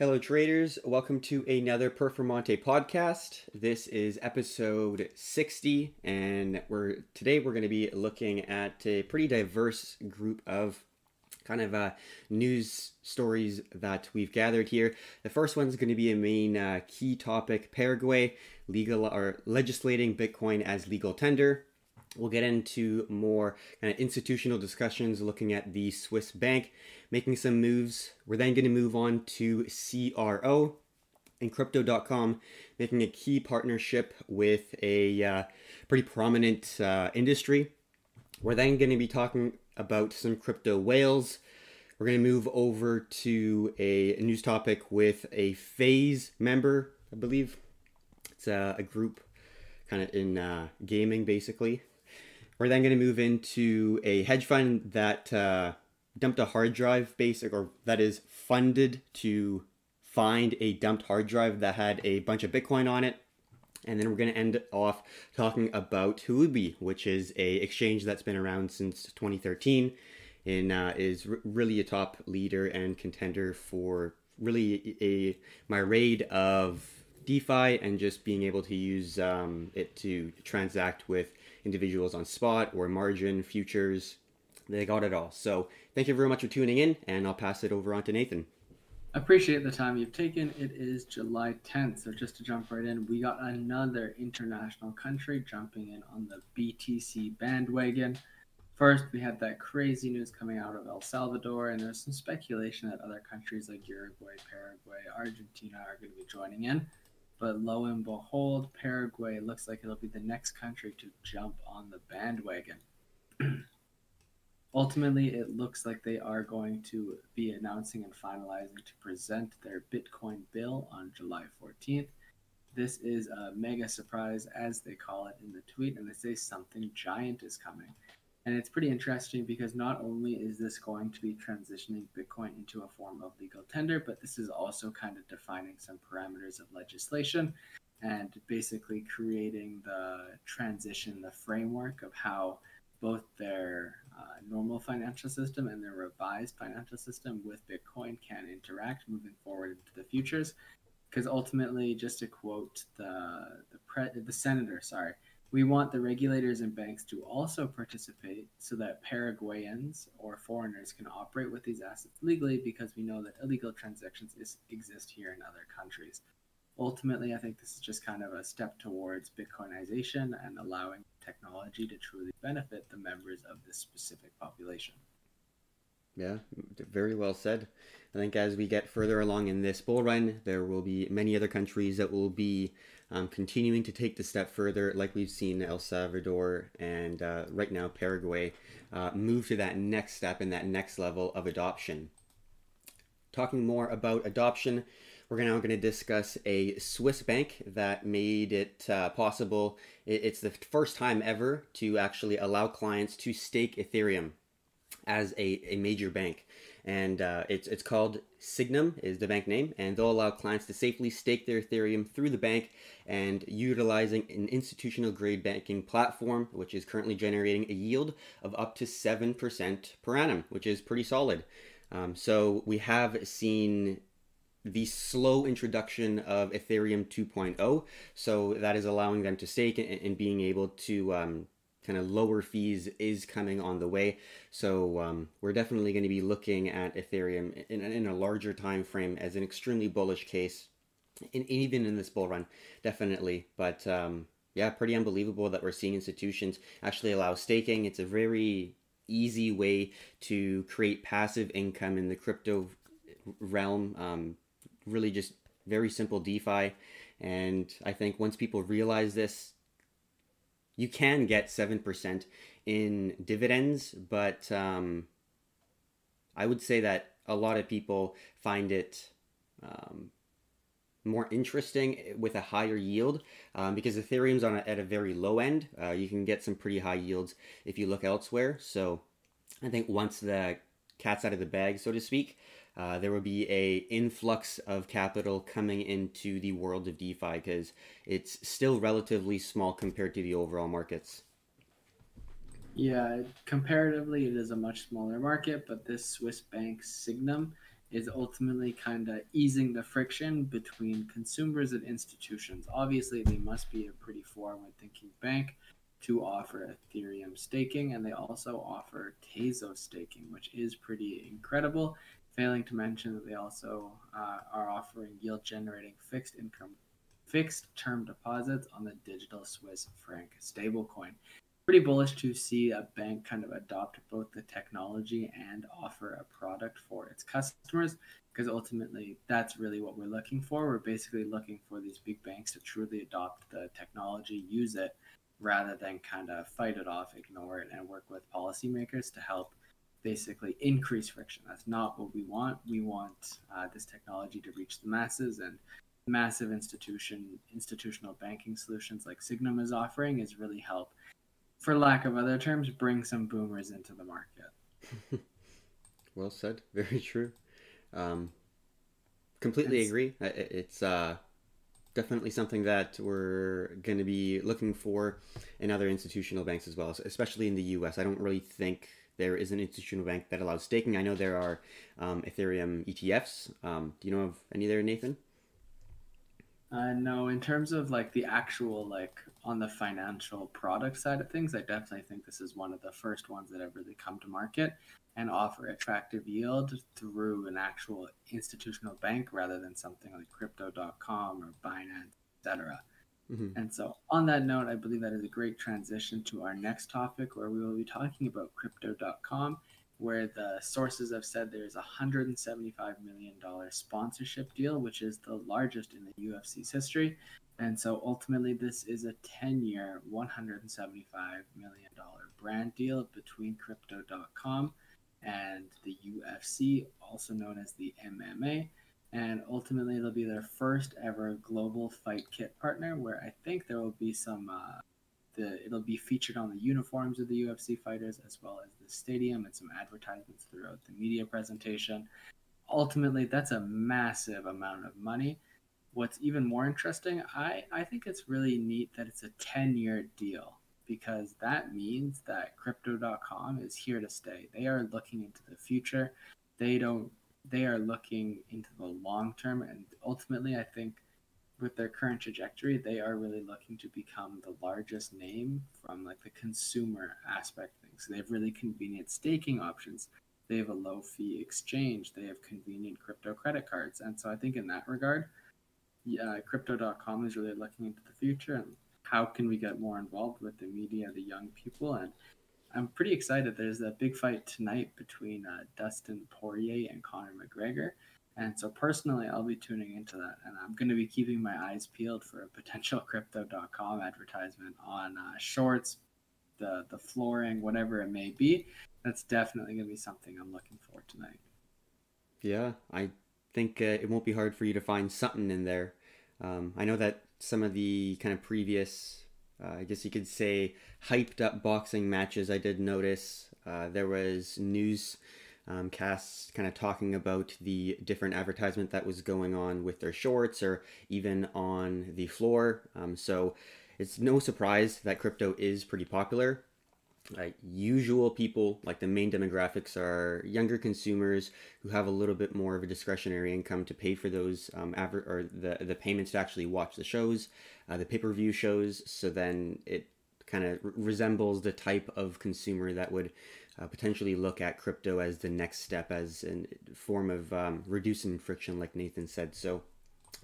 Hello, traders. Welcome to another Performante podcast. This is episode 60, and we're today we're going to be looking at a pretty diverse group of kind of uh, news stories that we've gathered here. The first one is going to be a main uh, key topic: Paraguay legal or legislating Bitcoin as legal tender. We'll get into more kind of institutional discussions looking at the Swiss bank making some moves. We're then going to move on to CRO and Crypto.com, making a key partnership with a uh, pretty prominent uh, industry. We're then going to be talking about some crypto whales. We're going to move over to a news topic with a FaZe member, I believe. It's a, a group kind of in uh, gaming, basically. We're then going to move into a hedge fund that uh, dumped a hard drive, basic, or that is funded to find a dumped hard drive that had a bunch of Bitcoin on it. And then we're going to end off talking about Huobi, which is a exchange that's been around since 2013 and uh, is r- really a top leader and contender for really a my raid of DeFi and just being able to use um, it to transact with individuals on spot or margin futures. They got it all. So thank you very much for tuning in, and I'll pass it over on to Nathan. Appreciate the time you've taken. It is July 10th, so just to jump right in, we got another international country jumping in on the BTC bandwagon. First, we had that crazy news coming out of El Salvador, and there's some speculation that other countries like Uruguay, Paraguay, Argentina are going to be joining in. But lo and behold, Paraguay looks like it'll be the next country to jump on the bandwagon. Ultimately, it looks like they are going to be announcing and finalizing to present their Bitcoin bill on July 14th. This is a mega surprise, as they call it in the tweet, and they say something giant is coming. And it's pretty interesting because not only is this going to be transitioning Bitcoin into a form of legal tender, but this is also kind of defining some parameters of legislation and basically creating the transition, the framework of how both their uh, normal financial system and their revised financial system with Bitcoin can interact moving forward into the futures. Because ultimately, just to quote the the, pre- the senator, sorry, we want the regulators and banks to also participate so that Paraguayans or foreigners can operate with these assets legally because we know that illegal transactions is, exist here in other countries. Ultimately, I think this is just kind of a step towards Bitcoinization and allowing technology to truly benefit the members of this specific population. Yeah, very well said. I think as we get further along in this bull run, there will be many other countries that will be um, continuing to take the step further, like we've seen El Salvador and uh, right now Paraguay uh, move to that next step and that next level of adoption. Talking more about adoption, we're now going to discuss a Swiss bank that made it uh, possible. It's the first time ever to actually allow clients to stake Ethereum as a, a major bank. And uh, it's, it's called Sygnum is the bank name, and they'll allow clients to safely stake their Ethereum through the bank and utilizing an institutional grade banking platform, which is currently generating a yield of up to 7% per annum, which is pretty solid. Um, so we have seen the slow introduction of Ethereum 2.0. So that is allowing them to stake and, and being able to um, kind of lower fees is coming on the way. So um, we're definitely going to be looking at Ethereum in, in, a larger time frame as an extremely bullish case, and even in this bull run, definitely. But um, yeah, pretty unbelievable that we're seeing institutions actually allow staking. It's a very easy way to create passive income in the crypto realm. Um, really just very simple DeFi. And I think once people realize this, you can get 7% in dividends, but um, I would say that a lot of people find it um, more interesting with a higher yield um, because Ethereum's on a, at a very low end. Uh, you can get some pretty high yields if you look elsewhere. So I think once the cat's out of the bag, so to speak, uh, there will be a influx of capital coming into the world of DeFi because it's still relatively small compared to the overall markets. Yeah, comparatively, it is a much smaller market, but this Swiss bank Sygnum is ultimately kind of easing the friction between consumers and institutions. Obviously, they must be a pretty forward thinking bank to offer Ethereum staking, and they also offer Tezos staking, which is pretty incredible. Failing to mention that they also uh, are offering yield generating fixed income, fixed term deposits on the digital Swiss franc stablecoin pretty bullish to see a bank kind of adopt both the technology and offer a product for its customers because ultimately that's really what we're looking for. We're basically looking for these big banks to truly adopt the technology, use it rather than kind of fight it off, ignore it, and work with policymakers to help basically increase friction. That's not what we want. We want uh, this technology to reach the masses and massive institution institutional banking solutions like Sygnum is offering is really help for lack of other terms, bring some boomers into the market. well said. Very true. Um, completely it's, agree. It's uh, definitely something that we're going to be looking for in other institutional banks as well, especially in the U.S. I don't really think there is an institutional bank that allows staking. I know there are um, Ethereum ETFs. Um, do you know of any there, Nathan? Uh, no, in terms of like the actual like on the financial product side of things, I definitely think this is one of the first ones that have really come to market and offer attractive yield through an actual institutional bank rather than something like crypto.com or Binance, etc. Mm-hmm. And so, on that note, I believe that is a great transition to our next topic where we will be talking about crypto.com where the sources have said there's a $175 million sponsorship deal, which is the largest in the UFC's history. And so ultimately, this is a 10 year, $175 million brand deal between Crypto.com and the UFC, also known as the MMA. And ultimately, it'll be their first ever global fight kit partner, where I think there will be some uh, the it'll be featured on the uniforms of the UFC fighters as well as the stadium and some advertisements throughout the media presentation. Ultimately, that's a massive amount of money. What's even more interesting, I, I think it's really neat that it's a 10 year deal because that means that crypto.com is here to stay. They are looking into the future. They don't they are looking into the long term and ultimately I think with their current trajectory, they are really looking to become the largest name from like the consumer aspect things. They have really convenient staking options. They have a low fee exchange. They have convenient crypto credit cards. And so I think in that regard, yeah, crypto.com is really looking into the future and how can we get more involved with the media, the young people. And I'm pretty excited. There's a big fight tonight between uh, Dustin Poirier and Conor McGregor. And so personally, I'll be tuning into that, and I'm going to be keeping my eyes peeled for a potential Crypto.com advertisement on uh, shorts, the the flooring, whatever it may be. That's definitely going to be something I'm looking for tonight. Yeah, I think uh, it won't be hard for you to find something in there. Um, I know that some of the kind of previous, uh, I guess you could say, hyped up boxing matches, I did notice uh, there was news um, casts kind of talking about the different advertisement that was going on with their shorts or even on the floor. Um, so it's no surprise that crypto is pretty popular. Like usual people, like the main demographics are younger consumers who have a little bit more of a discretionary income to pay for those um, aver- or the the payments to actually watch the shows, uh, the pay per view shows. So then it kind of resembles the type of consumer that would uh, potentially look at crypto as the next step as a form of um, reducing friction, like Nathan said. So,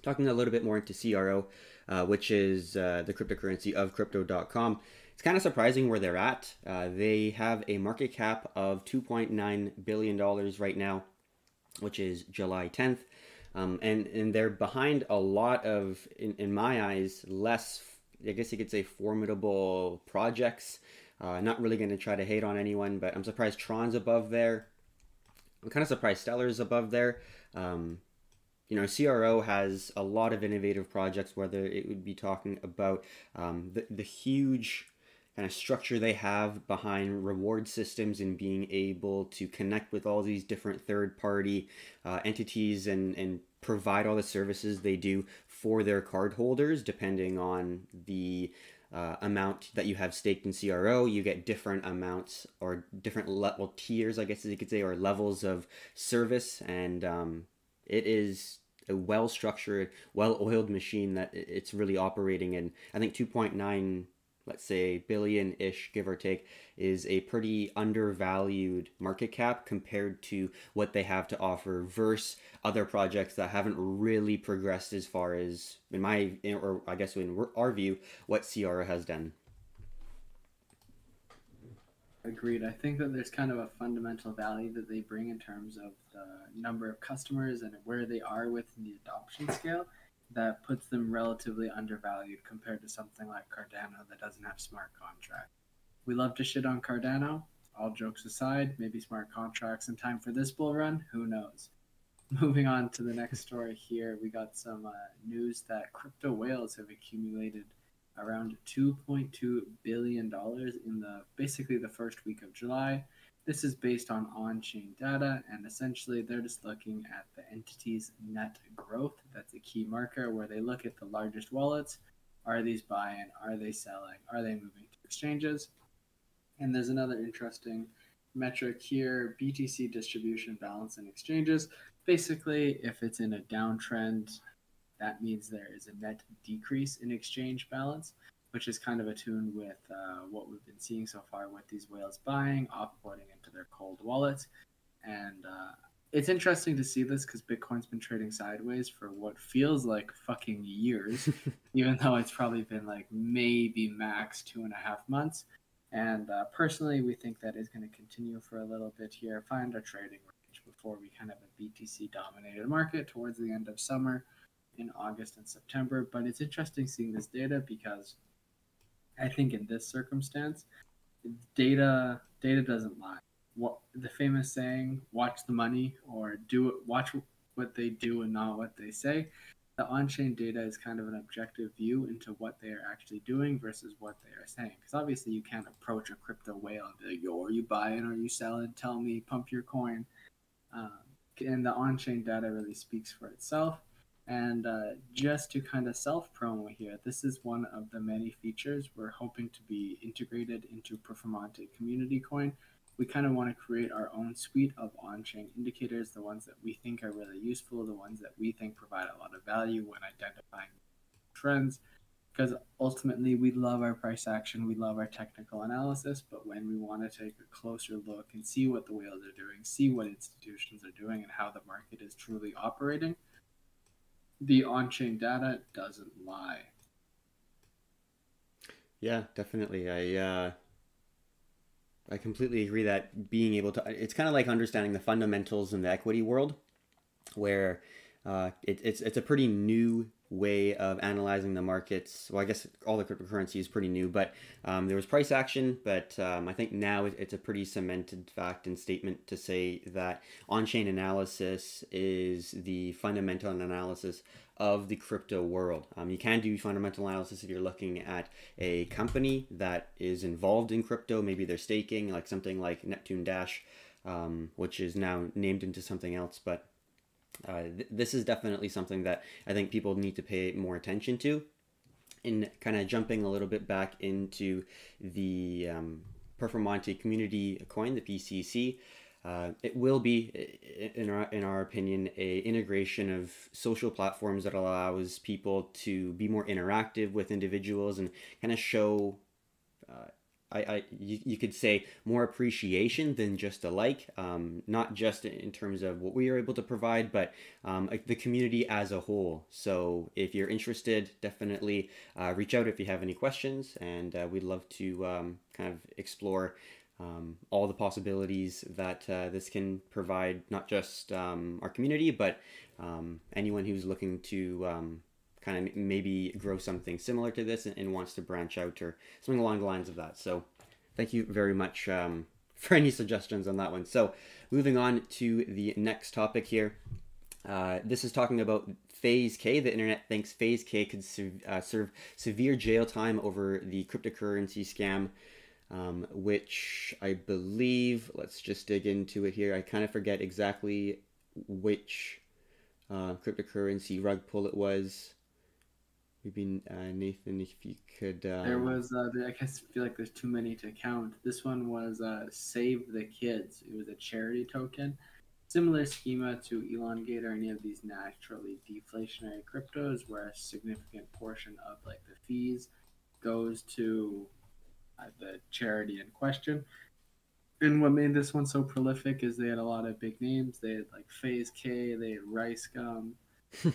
talking a little bit more into CRO, uh, which is uh, the cryptocurrency of crypto.com. It's kind of surprising where they're at. Uh, they have a market cap of $2.9 billion right now, which is July 10th. Um, and, and they're behind a lot of, in, in my eyes, less, I guess you could say, formidable projects uh, not really going to try to hate on anyone, but I'm surprised Tron's above there. I'm kind of surprised Stellar's above there. Um, you know, CRO has a lot of innovative projects, whether it would be talking about um, the, the huge kind of structure they have behind reward systems and being able to connect with all these different third party uh, entities and, and provide all the services they do for their cardholders, depending on the uh, amount that you have staked in CRO, you get different amounts or different level tiers, I guess you could say, or levels of service. And um, it is a well structured, well oiled machine that it's really operating in. I think 2.9 let's say billion ish, give or take, is a pretty undervalued market cap compared to what they have to offer versus other projects that haven't really progressed as far as, in my, or I guess in our view, what CRO has done. Agreed. I think that there's kind of a fundamental value that they bring in terms of the number of customers and where they are within the adoption scale that puts them relatively undervalued compared to something like Cardano that doesn't have smart contracts. We love to shit on Cardano. All jokes aside, maybe smart contracts in time for this bull run. Who knows? Moving on to the next story here, we got some uh, news that crypto whales have accumulated around 2.2 billion dollars in the basically the first week of July. This is based on on chain data, and essentially they're just looking at the entity's net growth. That's a key marker where they look at the largest wallets. Are these buying? Are they selling? Are they moving to exchanges? And there's another interesting metric here BTC distribution balance in exchanges. Basically, if it's in a downtrend, that means there is a net decrease in exchange balance which is kind of attuned with uh, what we've been seeing so far with these whales buying, offboarding into their cold wallets. And uh, it's interesting to see this because Bitcoin's been trading sideways for what feels like fucking years, even though it's probably been like maybe max two and a half months. And uh, personally, we think that is going to continue for a little bit here, find our trading range before we kind of a BTC dominated market towards the end of summer in August and September. But it's interesting seeing this data because I think in this circumstance, data data doesn't lie. What the famous saying, "Watch the money" or "Do it." Watch what they do and not what they say. The on-chain data is kind of an objective view into what they are actually doing versus what they are saying. Because obviously, you can't approach a crypto whale and be like, "Yo, are you buying? Are you selling? Tell me, pump your coin." Um, and the on-chain data really speaks for itself. And uh, just to kind of self promo here, this is one of the many features we're hoping to be integrated into Performante Community Coin. We kind of want to create our own suite of on chain indicators, the ones that we think are really useful, the ones that we think provide a lot of value when identifying trends. Because ultimately, we love our price action, we love our technical analysis, but when we want to take a closer look and see what the whales are doing, see what institutions are doing, and how the market is truly operating, the on-chain data doesn't lie. Yeah, definitely. I uh, I completely agree that being able to it's kind of like understanding the fundamentals in the equity world, where uh, it, it's it's a pretty new way of analyzing the markets. Well, I guess all the cryptocurrency is pretty new, but um, there was price action. But um, I think now it's a pretty cemented fact and statement to say that on-chain analysis is the fundamental analysis of the crypto world. Um, you can do fundamental analysis if you're looking at a company that is involved in crypto. Maybe they're staking, like something like Neptune Dash, um, which is now named into something else, but uh, th- this is definitely something that I think people need to pay more attention to. In kind of jumping a little bit back into the um, Performante community coin, the PCC, uh, it will be, in our, in our opinion, a integration of social platforms that allows people to be more interactive with individuals and kind of show I, I you, you could say more appreciation than just a like, um, not just in terms of what we are able to provide, but um, the community as a whole. So if you're interested, definitely uh, reach out if you have any questions, and uh, we'd love to um, kind of explore um, all the possibilities that uh, this can provide, not just um, our community, but um, anyone who's looking to kind of maybe grow something similar to this and, and, wants to branch out or something along the lines of that. So, thank you very much um, for any suggestions on that one. So, moving on to the next topic here. Uh, this is talking about FaZe Kay. The internet thinks FaZe Kay could uh, serve severe jail time over the cryptocurrency scam, um, which I believe, let's just dig into it here. I kind of forget exactly which uh, cryptocurrency rug pull it was. Maybe uh, Nathan, if you could. Um... There was, uh, I guess, I feel like there's too many to count. This one was uh, Save the Kids. It was a charity token. Similar schema to Elongate or any of these naturally deflationary cryptos, where a significant portion of like the fees goes to uh, the charity in question. And what made this one so prolific is they had a lot of big names. They had like FaZe Kay, they had RiceGum, uh,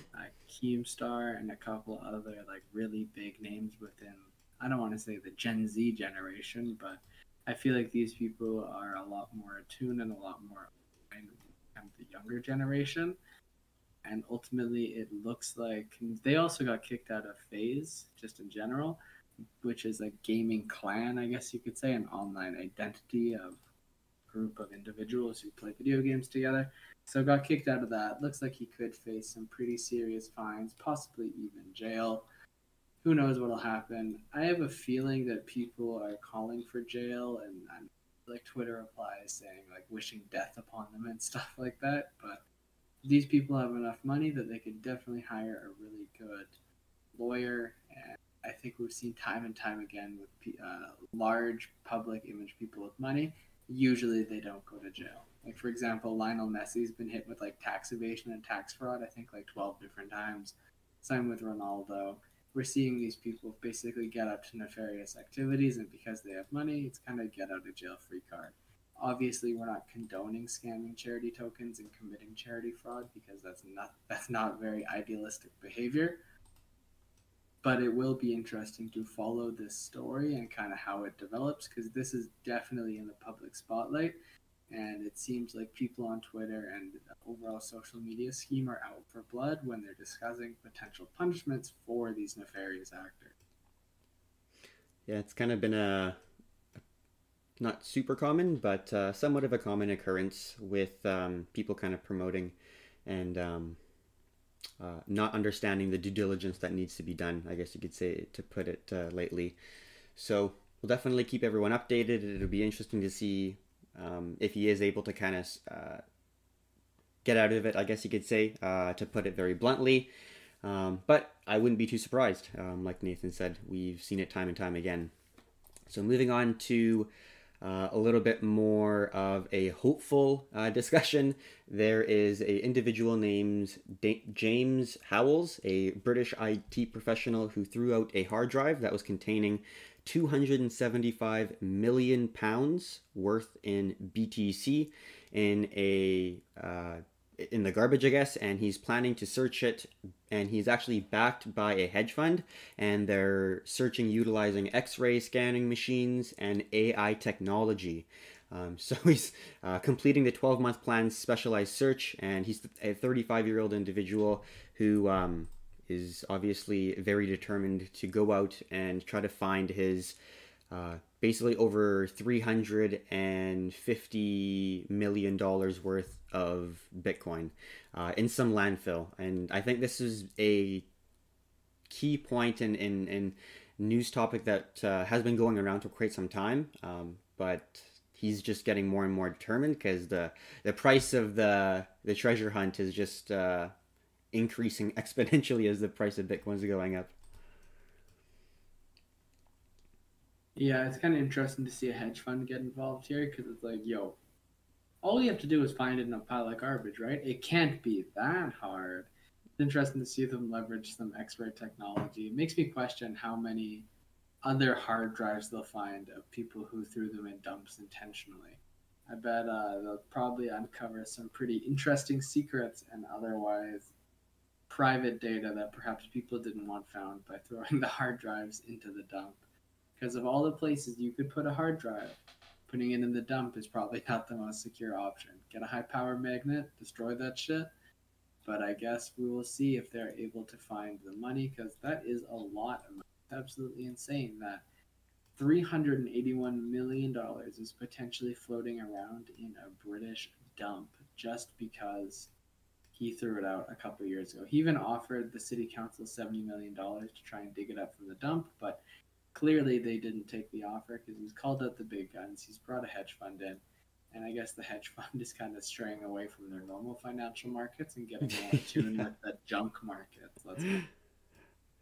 Keemstar, and a couple other like really big names within. I don't want to say the Gen Z generation, but I feel like these people are a lot more attuned and a lot more of the younger generation. And ultimately, it looks like they also got kicked out of FaZe just in general, which is a gaming clan, I guess you could say, an online identity of group of individuals who play video games together. So got kicked out of that. Looks like he could face some pretty serious fines, possibly even jail. Who knows what'll happen? I have a feeling that people are calling for jail and, and like Twitter replies saying like wishing death upon them and stuff like that. But these people have enough money that they could definitely hire a really good lawyer. And I think we've seen time and time again with uh, large public image people with money usually they don't go to jail. Like for example, Lionel Messi's been hit with like tax evasion and tax fraud. I think like twelve different times. Same with Ronaldo. We're seeing these people basically get up to nefarious activities, and because they have money, it's kind of get out of jail free card. Obviously, we're not condoning scamming charity tokens and committing charity fraud because that's not that's not very idealistic behavior but it will be interesting to follow this story and kind of how it develops because this is definitely in the public spotlight. And it seems like people on twitter and overall social media scheme are out for blood when they're discussing potential punishments for these nefarious actors. Yeah it's kind of been a not super common but uh, somewhat of a common occurrence with um, people kind of promoting and um, uh, not understanding the due diligence that needs to be done, I guess you could say, to put it uh, lightly. So we'll definitely keep everyone updated. It'll be interesting to see um, if he is able to kind of uh, get out of it, I guess you could say, uh, to put it very bluntly. Um, but I wouldn't be too surprised. Um, like Nathan said, we've seen it time and time again. So moving on to uh, a little bit more of a hopeful uh, discussion. There is a individual named James Howells, a British IT professional who threw out a hard drive that was containing 275 million pounds worth in BTC in a uh, in the garbage, I guess, and he's planning to search it. And he's actually backed by a hedge fund, and they're searching utilizing X ray scanning machines and AI technology. Um, so he's uh, completing the 12 month plan specialized search, and he's a 35 year old individual who um, is obviously very determined to go out and try to find his uh, basically over 350 million dollars worth of bitcoin uh, in some landfill. And i think this is a key point in in, in news topic that uh, has been going around for quite some time. Um, but he's just getting more and more determined because the the price of the the treasure hunt is just uh, increasing exponentially as the price of bitcoin is going up Yeah, it's kind of interesting to see a hedge fund get involved here because it's like, yo, all you have to do is find it in a pile of garbage, right? It can't be that hard. It's interesting to see them leverage some X-ray technology. It makes me question how many other hard drives they'll find of people who threw them in dumps intentionally. I bet uh, they'll probably uncover some pretty interesting secrets and otherwise private data that perhaps people didn't want found by throwing the hard drives into the dump. Because of all the places you could put a hard drive, putting it in the dump is probably not the most secure option. Get a high power magnet, destroy that shit. But I guess we will see if they're able to find the money because that is a lot of money. It's absolutely insane that $381 million is potentially floating around in a British dump just because he threw it out a couple years ago. He even offered the city council $70 million to try and dig it up from the dump, but clearly they didn't take the offer because he's called out the big guns. He's brought a hedge fund in, and I guess the hedge fund is kind of straying away from their normal financial markets and getting more in tune with the junk markets. Let's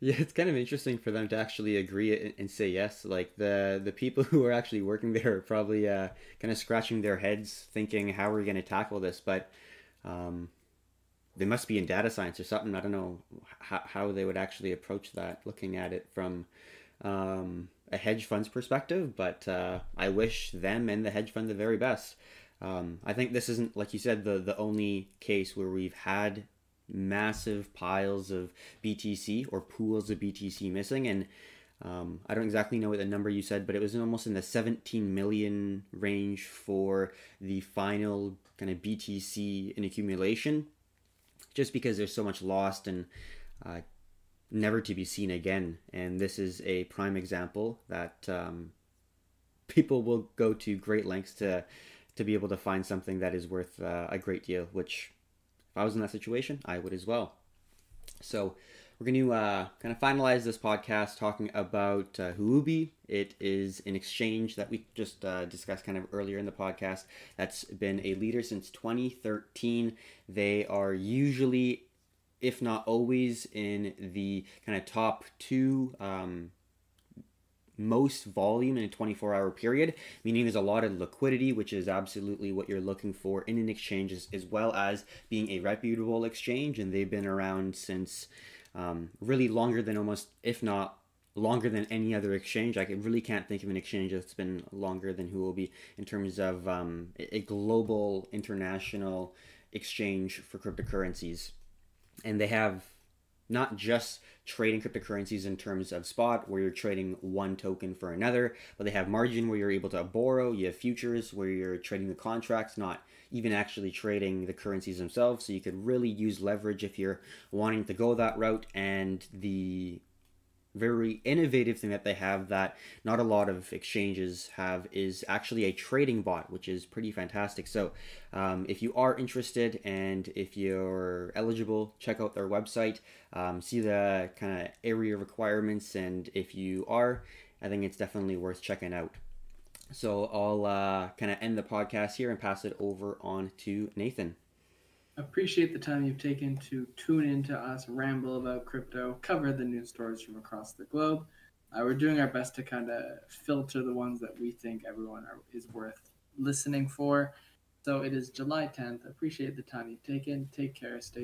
Yeah, it's kind of interesting for them to actually agree and, and say yes. Like the the people who are actually working there are probably uh, kind of scratching their heads, thinking how are we going to tackle this. But um, they must be in data science or something. I don't know how, how they would actually approach that, looking at it from um, a hedge fund's perspective. But uh, I wish them and the hedge fund the very best. Um, I think this isn't, like you said, the the only case where we've had massive piles of BTC or pools of BTC missing, and um, I don't exactly know what the number you said, but it was almost in the 17 million range for the final kind of BTC in accumulation, just because there's so much lost and uh, never to be seen again. And this is a prime example that um, people will go to great lengths to to be able to find something that is worth uh, a great deal, which if I was in that situation, I would as well. So we're going to uh, kind of finalize this podcast talking about uh, Huobi. It is an exchange that we just uh, discussed kind of earlier in the podcast that's been a leader since 2013. They are usually, if not always, in the kind of top two um, most volume in a 24 hour period, meaning there's a lot of liquidity, which is absolutely what you're looking for in an exchange, as, as well as being a reputable exchange. And they've been around since um, really longer than almost, if not longer than any other exchange. I really can't think of an exchange that's been longer than Huobi in terms of um, a global international exchange for cryptocurrencies. And they have not just trading cryptocurrencies in terms of spot where you're trading one token for another, but they have margin where you're able to borrow. You have futures where you're trading the contracts, not even actually trading the currencies themselves. So you could really use leverage if you're wanting to go that route. And the very innovative thing that they have that not a lot of exchanges have is actually a trading bot, which is pretty fantastic. So, um, if you are interested and if you're eligible, check out their website, um, see the kind of area requirements, and if you are, I think it's definitely worth checking out. So, I'll uh, kind of end the podcast here and pass it over on to Nathan appreciate the time you've taken to tune in to us ramble about crypto, cover the news stories from across the globe. Uh, we're doing our best to kind of filter the ones that we think everyone are, is worth listening for. So it is July 10th. Appreciate the time you've taken. Take care. Stay